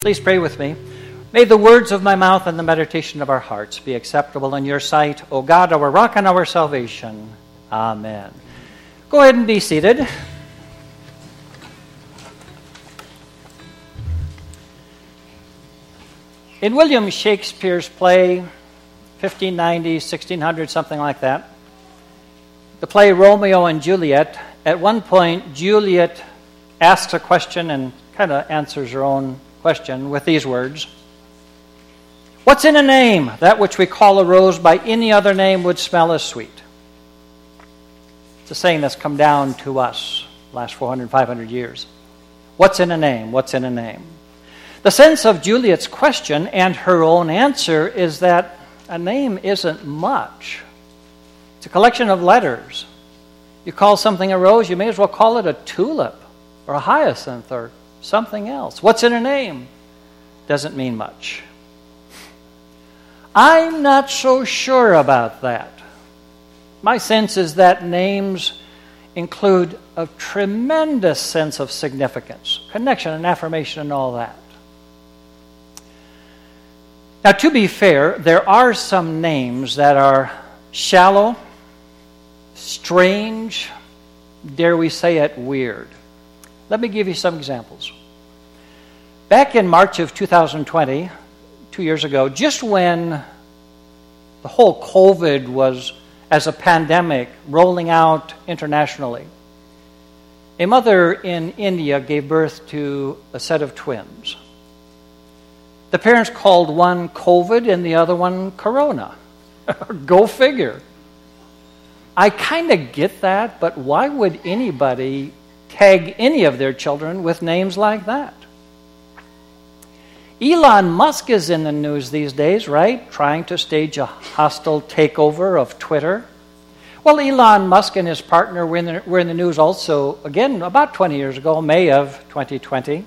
Please pray with me. May the words of my mouth and the meditation of our hearts be acceptable in your sight, O God, our rock and our salvation. Amen. Go ahead and be seated. In William Shakespeare's play, 1590, 1600, something like that, the play Romeo and Juliet, at one point, Juliet asks a question and kind of answers her own question with these words What's in a name? That which we call a rose by any other name would smell as sweet. It's a saying that's come down to us last 400, 500 years. What's in a name? What's in a name? The sense of Juliet's question and her own answer is that a name isn't much. It's a collection of letters. You call something a rose, you may as well call it a tulip or a hyacinth or something else. What's in a name? Doesn't mean much. I'm not so sure about that. My sense is that names include a tremendous sense of significance, connection and affirmation and all that. Now, to be fair, there are some names that are shallow, strange, dare we say it, weird. Let me give you some examples. Back in March of 2020, two years ago, just when the whole COVID was as a pandemic rolling out internationally, a mother in India gave birth to a set of twins. The parents called one COVID and the other one Corona. Go figure. I kind of get that, but why would anybody tag any of their children with names like that. Elon Musk is in the news these days, right? Trying to stage a hostile takeover of Twitter. Well, Elon Musk and his partner were in, the, were in the news also, again, about 20 years ago, May of 2020.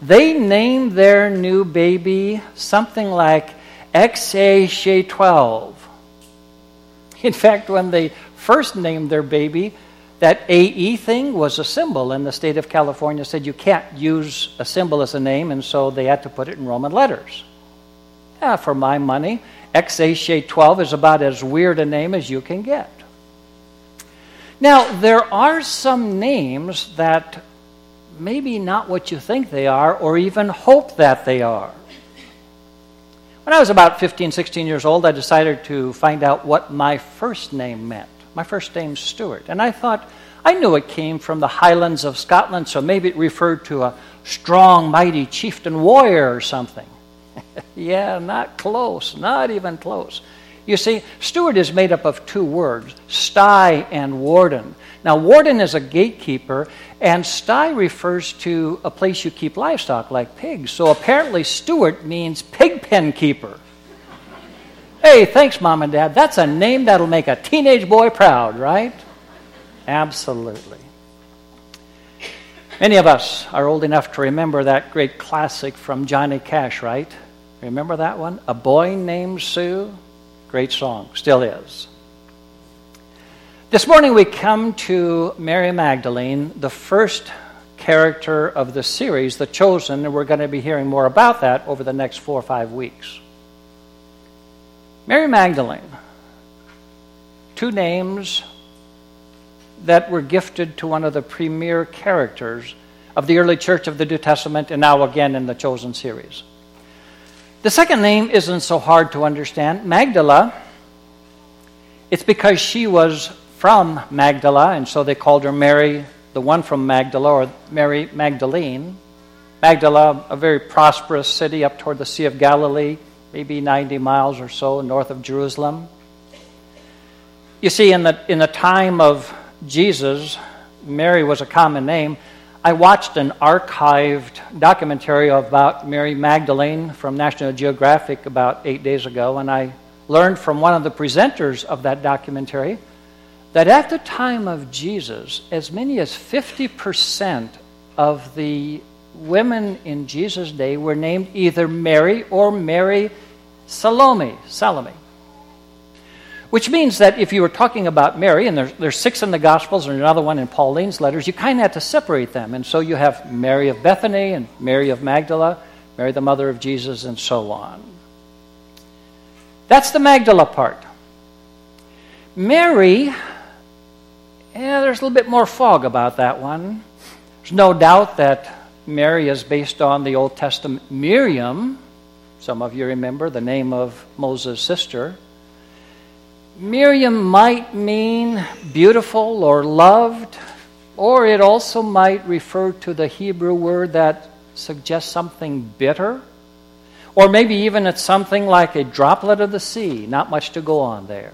They named their new baby something like XA12. In fact, when they first named their baby, that AE thing was a symbol, and the state of California said you can't use a symbol as a name, and so they had to put it in Roman letters. Yeah, for my money, XA12 is about as weird a name as you can get. Now, there are some names that maybe not what you think they are, or even hope that they are. When I was about 15, 16 years old, I decided to find out what my first name meant. My first name's Stuart. And I thought, I knew it came from the highlands of Scotland, so maybe it referred to a strong, mighty chieftain warrior or something. yeah, not close, not even close. You see, Stuart is made up of two words, sty and warden. Now, warden is a gatekeeper, and sty refers to a place you keep livestock, like pigs. So apparently, Stuart means pig pen keeper. Hey, thanks, Mom and Dad. That's a name that'll make a teenage boy proud, right? Absolutely. Many of us are old enough to remember that great classic from Johnny Cash, right? Remember that one? A Boy Named Sue? Great song, still is. This morning we come to Mary Magdalene, the first character of the series, The Chosen, and we're going to be hearing more about that over the next four or five weeks. Mary Magdalene, two names that were gifted to one of the premier characters of the early church of the New Testament and now again in the Chosen series. The second name isn't so hard to understand. Magdala, it's because she was from Magdala, and so they called her Mary, the one from Magdala, or Mary Magdalene. Magdala, a very prosperous city up toward the Sea of Galilee maybe 90 miles or so north of Jerusalem. You see, in the, in the time of Jesus, Mary was a common name. I watched an archived documentary about Mary Magdalene from National Geographic about eight days ago, and I learned from one of the presenters of that documentary that at the time of Jesus, as many as 50% of the women in Jesus' day were named either Mary or Mary Salome, Salome. Which means that if you were talking about Mary, and there's, there's six in the Gospels and another one in Pauline's letters, you kind of had to separate them. And so you have Mary of Bethany and Mary of Magdala, Mary, the mother of Jesus, and so on. That's the Magdala part. Mary, yeah, there's a little bit more fog about that one. There's no doubt that Mary is based on the Old Testament Miriam. Some of you remember the name of Moses' sister. Miriam might mean beautiful or loved, or it also might refer to the Hebrew word that suggests something bitter. Or maybe even it's something like a droplet of the sea, not much to go on there.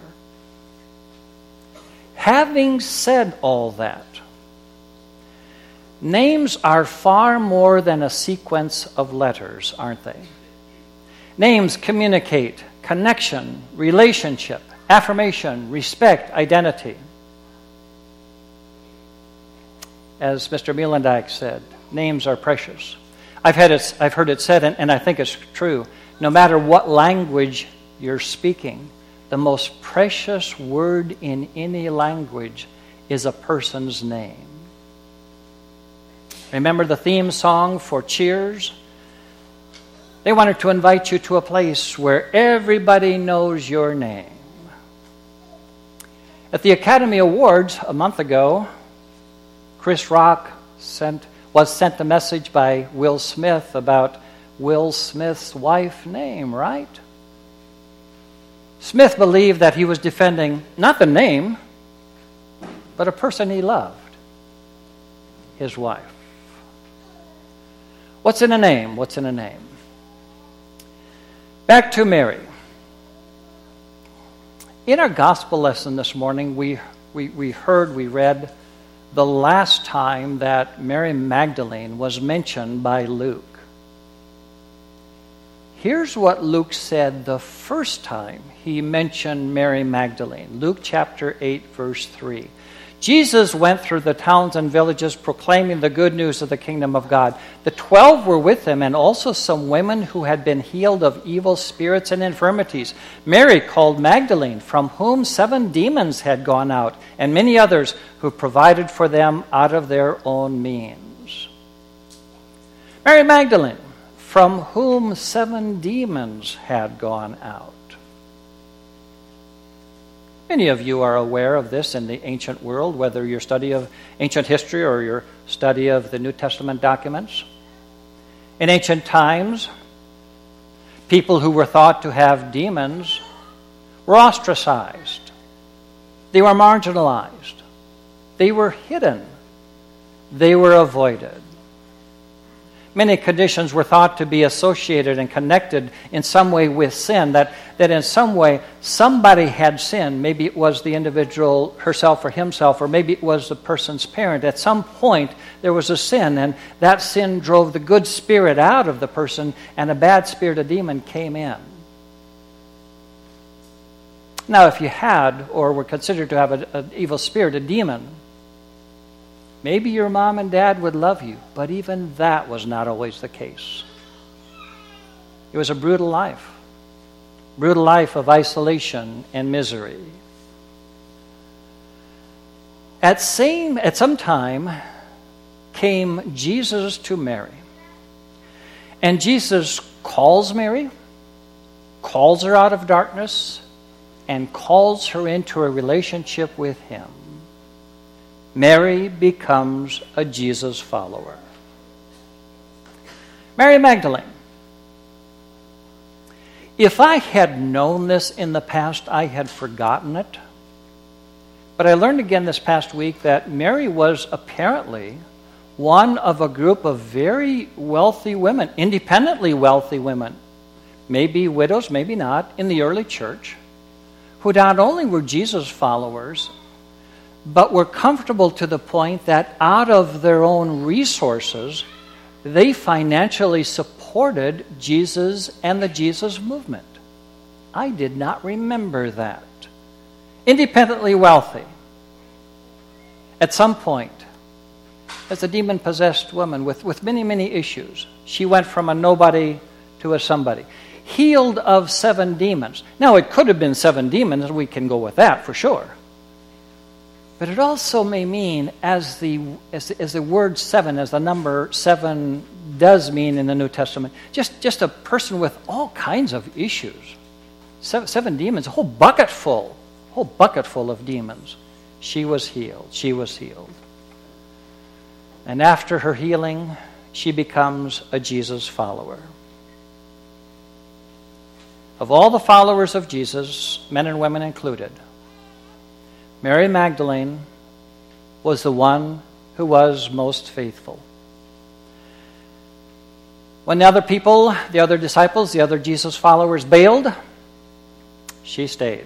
Having said all that, names are far more than a sequence of letters, aren't they? Names communicate connection, relationship, affirmation, respect, identity. As Mr. Muehlendyke said, names are precious. I've, had it, I've heard it said, and, and I think it's true no matter what language you're speaking, the most precious word in any language is a person's name. Remember the theme song for Cheers? They wanted to invite you to a place where everybody knows your name. At the Academy Awards a month ago, Chris Rock sent was sent a message by Will Smith about Will Smith's wife name, right? Smith believed that he was defending not the name, but a person he loved, his wife. What's in a name? What's in a name? Back to Mary. In our gospel lesson this morning, we, we, we heard, we read the last time that Mary Magdalene was mentioned by Luke. Here's what Luke said the first time he mentioned Mary Magdalene Luke chapter 8, verse 3. Jesus went through the towns and villages proclaiming the good news of the kingdom of God. The twelve were with him, and also some women who had been healed of evil spirits and infirmities. Mary, called Magdalene, from whom seven demons had gone out, and many others who provided for them out of their own means. Mary Magdalene, from whom seven demons had gone out. Many of you are aware of this in the ancient world, whether your study of ancient history or your study of the New Testament documents. In ancient times, people who were thought to have demons were ostracized, they were marginalized, they were hidden, they were avoided. Many conditions were thought to be associated and connected in some way with sin, that, that in some way somebody had sinned. Maybe it was the individual herself or himself, or maybe it was the person's parent. At some point, there was a sin, and that sin drove the good spirit out of the person, and a bad spirit, a demon, came in. Now, if you had, or were considered to have an evil spirit, a demon, Maybe your mom and dad would love you, but even that was not always the case. It was a brutal life, brutal life of isolation and misery. At same at some time came Jesus to Mary. And Jesus calls Mary, calls her out of darkness, and calls her into a relationship with him. Mary becomes a Jesus follower. Mary Magdalene. If I had known this in the past, I had forgotten it. But I learned again this past week that Mary was apparently one of a group of very wealthy women, independently wealthy women, maybe widows, maybe not, in the early church, who not only were Jesus followers, but were comfortable to the point that out of their own resources, they financially supported Jesus and the Jesus movement. I did not remember that. Independently wealthy. At some point, as a demon possessed woman with, with many, many issues, she went from a nobody to a somebody. Healed of seven demons. Now, it could have been seven demons, we can go with that for sure. But it also may mean, as the, as, as the word seven, as the number seven does mean in the New Testament. Just, just a person with all kinds of issues. Seven, seven demons, a whole bucket full, a whole bucket full of demons. She was healed. She was healed. And after her healing, she becomes a Jesus follower. Of all the followers of Jesus, men and women included, Mary Magdalene was the one who was most faithful. When the other people, the other disciples, the other Jesus followers bailed, she stayed.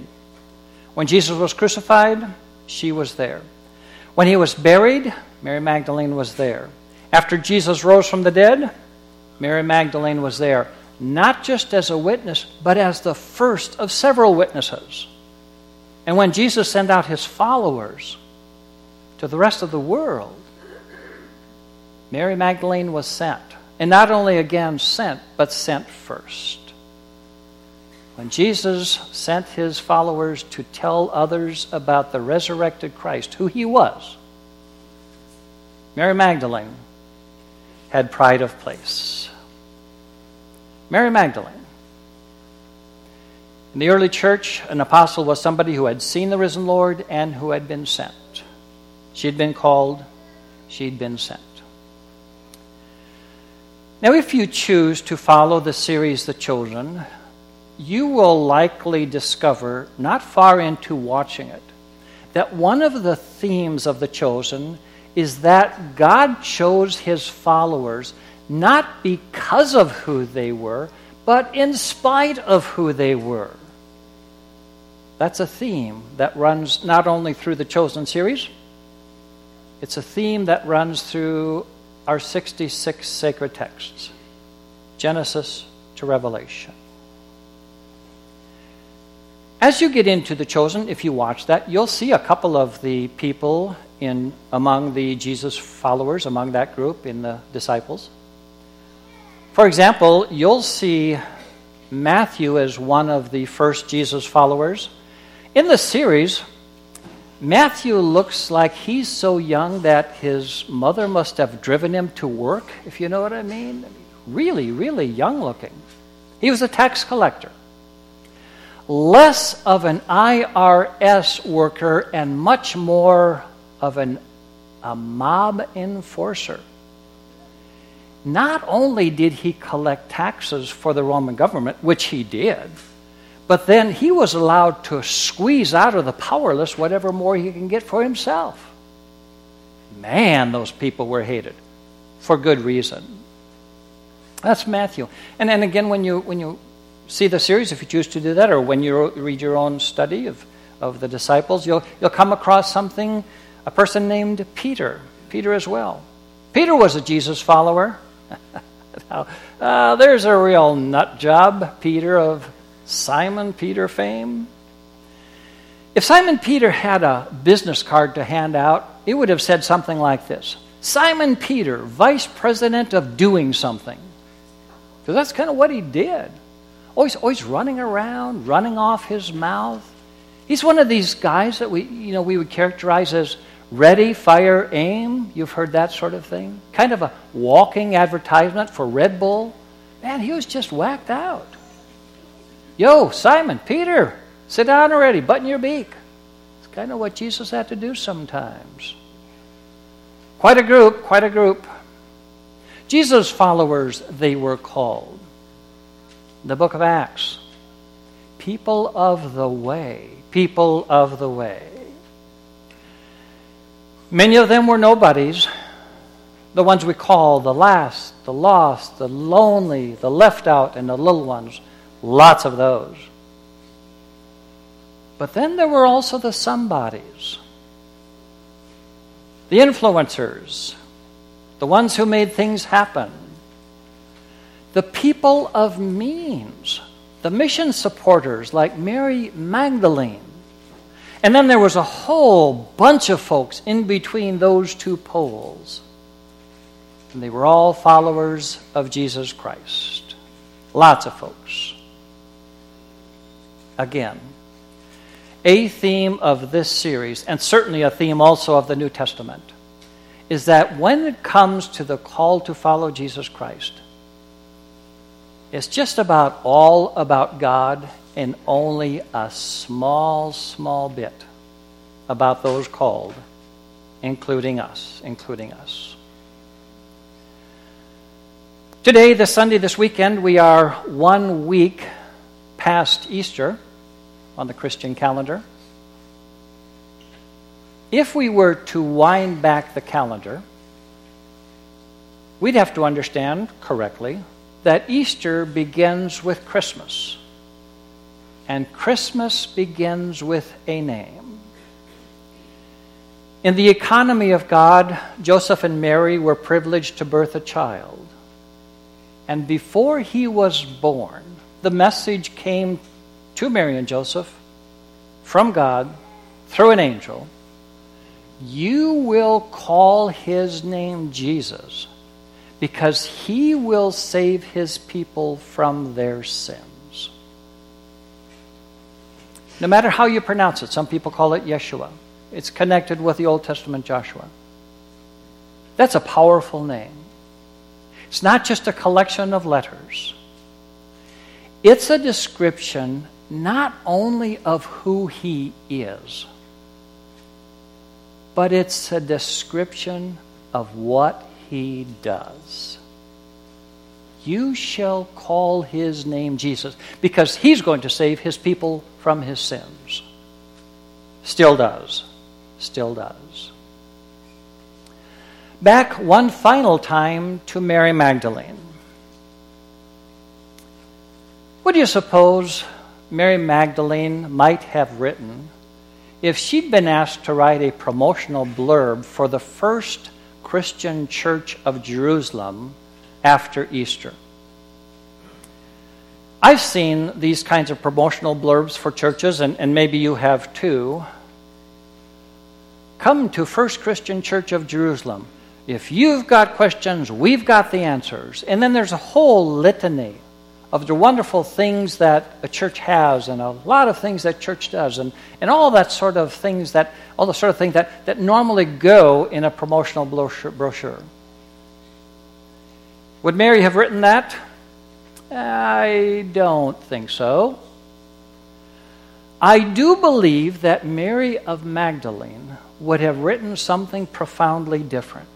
When Jesus was crucified, she was there. When he was buried, Mary Magdalene was there. After Jesus rose from the dead, Mary Magdalene was there, not just as a witness, but as the first of several witnesses. And when Jesus sent out his followers to the rest of the world, Mary Magdalene was sent. And not only again sent, but sent first. When Jesus sent his followers to tell others about the resurrected Christ, who he was, Mary Magdalene had pride of place. Mary Magdalene. In the early church, an apostle was somebody who had seen the risen Lord and who had been sent. She had been called, she'd been sent. Now, if you choose to follow the series The Chosen, you will likely discover, not far into watching it, that one of the themes of The Chosen is that God chose his followers not because of who they were, but in spite of who they were. That's a theme that runs not only through the Chosen series, it's a theme that runs through our 66 sacred texts Genesis to Revelation. As you get into the chosen, if you watch that, you'll see a couple of the people in among the Jesus followers, among that group in the disciples. For example, you'll see Matthew as one of the first Jesus followers. In the series, Matthew looks like he's so young that his mother must have driven him to work, if you know what I mean. Really, really young looking. He was a tax collector. Less of an IRS worker and much more of an, a mob enforcer. Not only did he collect taxes for the Roman government, which he did, but then he was allowed to squeeze out of the powerless whatever more he can get for himself. Man, those people were hated for good reason. That's Matthew. And then again, when you, when you see the series, if you choose to do that, or when you read your own study of, of the disciples, you'll, you'll come across something, a person named Peter. Peter as well. Peter was a Jesus follower. now, uh, there's a real nut job, Peter of Simon Peter fame. If Simon Peter had a business card to hand out, it would have said something like this Simon Peter, Vice President of Doing Something. Because that's kind of what he did. Always, always running around, running off his mouth. He's one of these guys that we, you know, we would characterize as ready, fire, aim. You've heard that sort of thing. Kind of a walking advertisement for Red Bull. Man, he was just whacked out. Yo, Simon, Peter, sit down already, button your beak. It's kind of what Jesus had to do sometimes. Quite a group, quite a group. Jesus' followers, they were called. The book of Acts. People of the way. People of the way. Many of them were nobodies. The ones we call the last, the lost, the lonely, the left out, and the little ones. Lots of those. But then there were also the somebodies, the influencers, the ones who made things happen, the people of means, the mission supporters like Mary Magdalene. And then there was a whole bunch of folks in between those two poles. And they were all followers of Jesus Christ. Lots of folks again. A theme of this series, and certainly a theme also of the New Testament, is that when it comes to the call to follow Jesus Christ, it's just about all about God and only a small, small bit about those called, including us, including us. Today, this Sunday, this weekend, we are one week past Easter on the Christian calendar. If we were to wind back the calendar, we'd have to understand correctly that Easter begins with Christmas. And Christmas begins with a name. In the economy of God, Joseph and Mary were privileged to birth a child. And before he was born, the message came to Mary and Joseph from God through an angel You will call his name Jesus because he will save his people from their sins. No matter how you pronounce it, some people call it Yeshua. It's connected with the Old Testament Joshua. That's a powerful name. It's not just a collection of letters, it's a description not only of who he is, but it's a description of what he does. You shall call his name Jesus because he's going to save his people from his sins. Still does. Still does. Back one final time to Mary Magdalene. What do you suppose Mary Magdalene might have written if she'd been asked to write a promotional blurb for the first Christian Church of Jerusalem after Easter. I've seen these kinds of promotional blurbs for churches, and, and maybe you have too. Come to First Christian Church of Jerusalem. If you've got questions, we've got the answers. And then there's a whole litany of the wonderful things that a church has and a lot of things that church does and, and all that sort of things that all the sort of things that, that normally go in a promotional brochure. Would Mary have written that? I don't think so. I do believe that Mary of Magdalene would have written something profoundly different.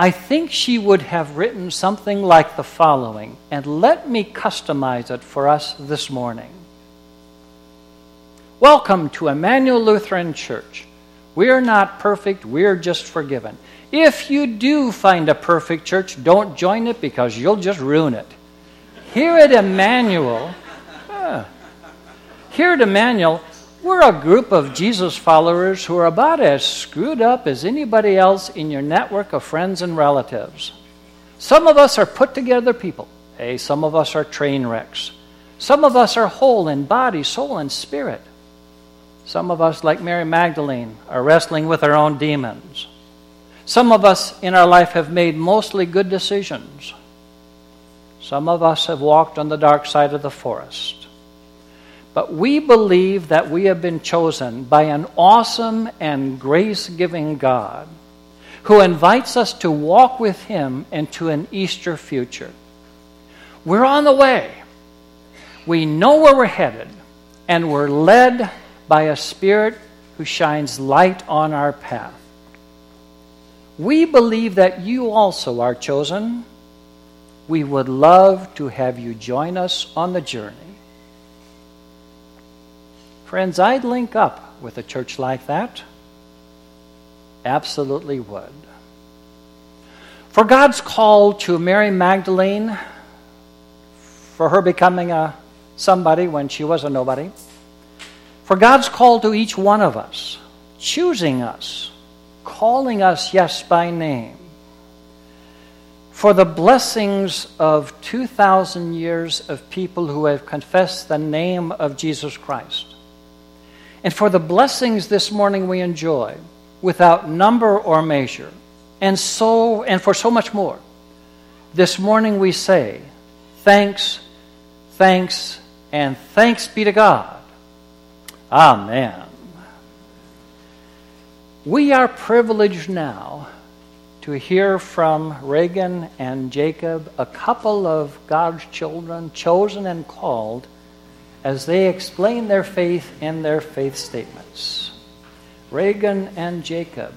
I think she would have written something like the following, and let me customize it for us this morning. Welcome to Emmanuel Lutheran Church. We're not perfect, we're just forgiven. If you do find a perfect church, don't join it because you'll just ruin it. Here at Emmanuel, uh, here at Emmanuel, we're a group of Jesus followers who are about as screwed up as anybody else in your network of friends and relatives. Some of us are put together people. Hey, some of us are train wrecks. Some of us are whole in body, soul, and spirit. Some of us, like Mary Magdalene, are wrestling with our own demons. Some of us in our life have made mostly good decisions. Some of us have walked on the dark side of the forest. But we believe that we have been chosen by an awesome and grace giving God who invites us to walk with Him into an Easter future. We're on the way. We know where we're headed, and we're led by a Spirit who shines light on our path. We believe that you also are chosen. We would love to have you join us on the journey. Friends, I'd link up with a church like that. Absolutely would. For God's call to Mary Magdalene, for her becoming a somebody when she was a nobody, for God's call to each one of us, choosing us, calling us, yes, by name, for the blessings of 2,000 years of people who have confessed the name of Jesus Christ and for the blessings this morning we enjoy without number or measure, and so and for so much more. This morning we say, thanks, thanks, and thanks be to God. Amen. We are privileged now to hear from Reagan and Jacob, a couple of God's children, chosen and called, as they explain their faith in their faith statements. Reagan and Jacob,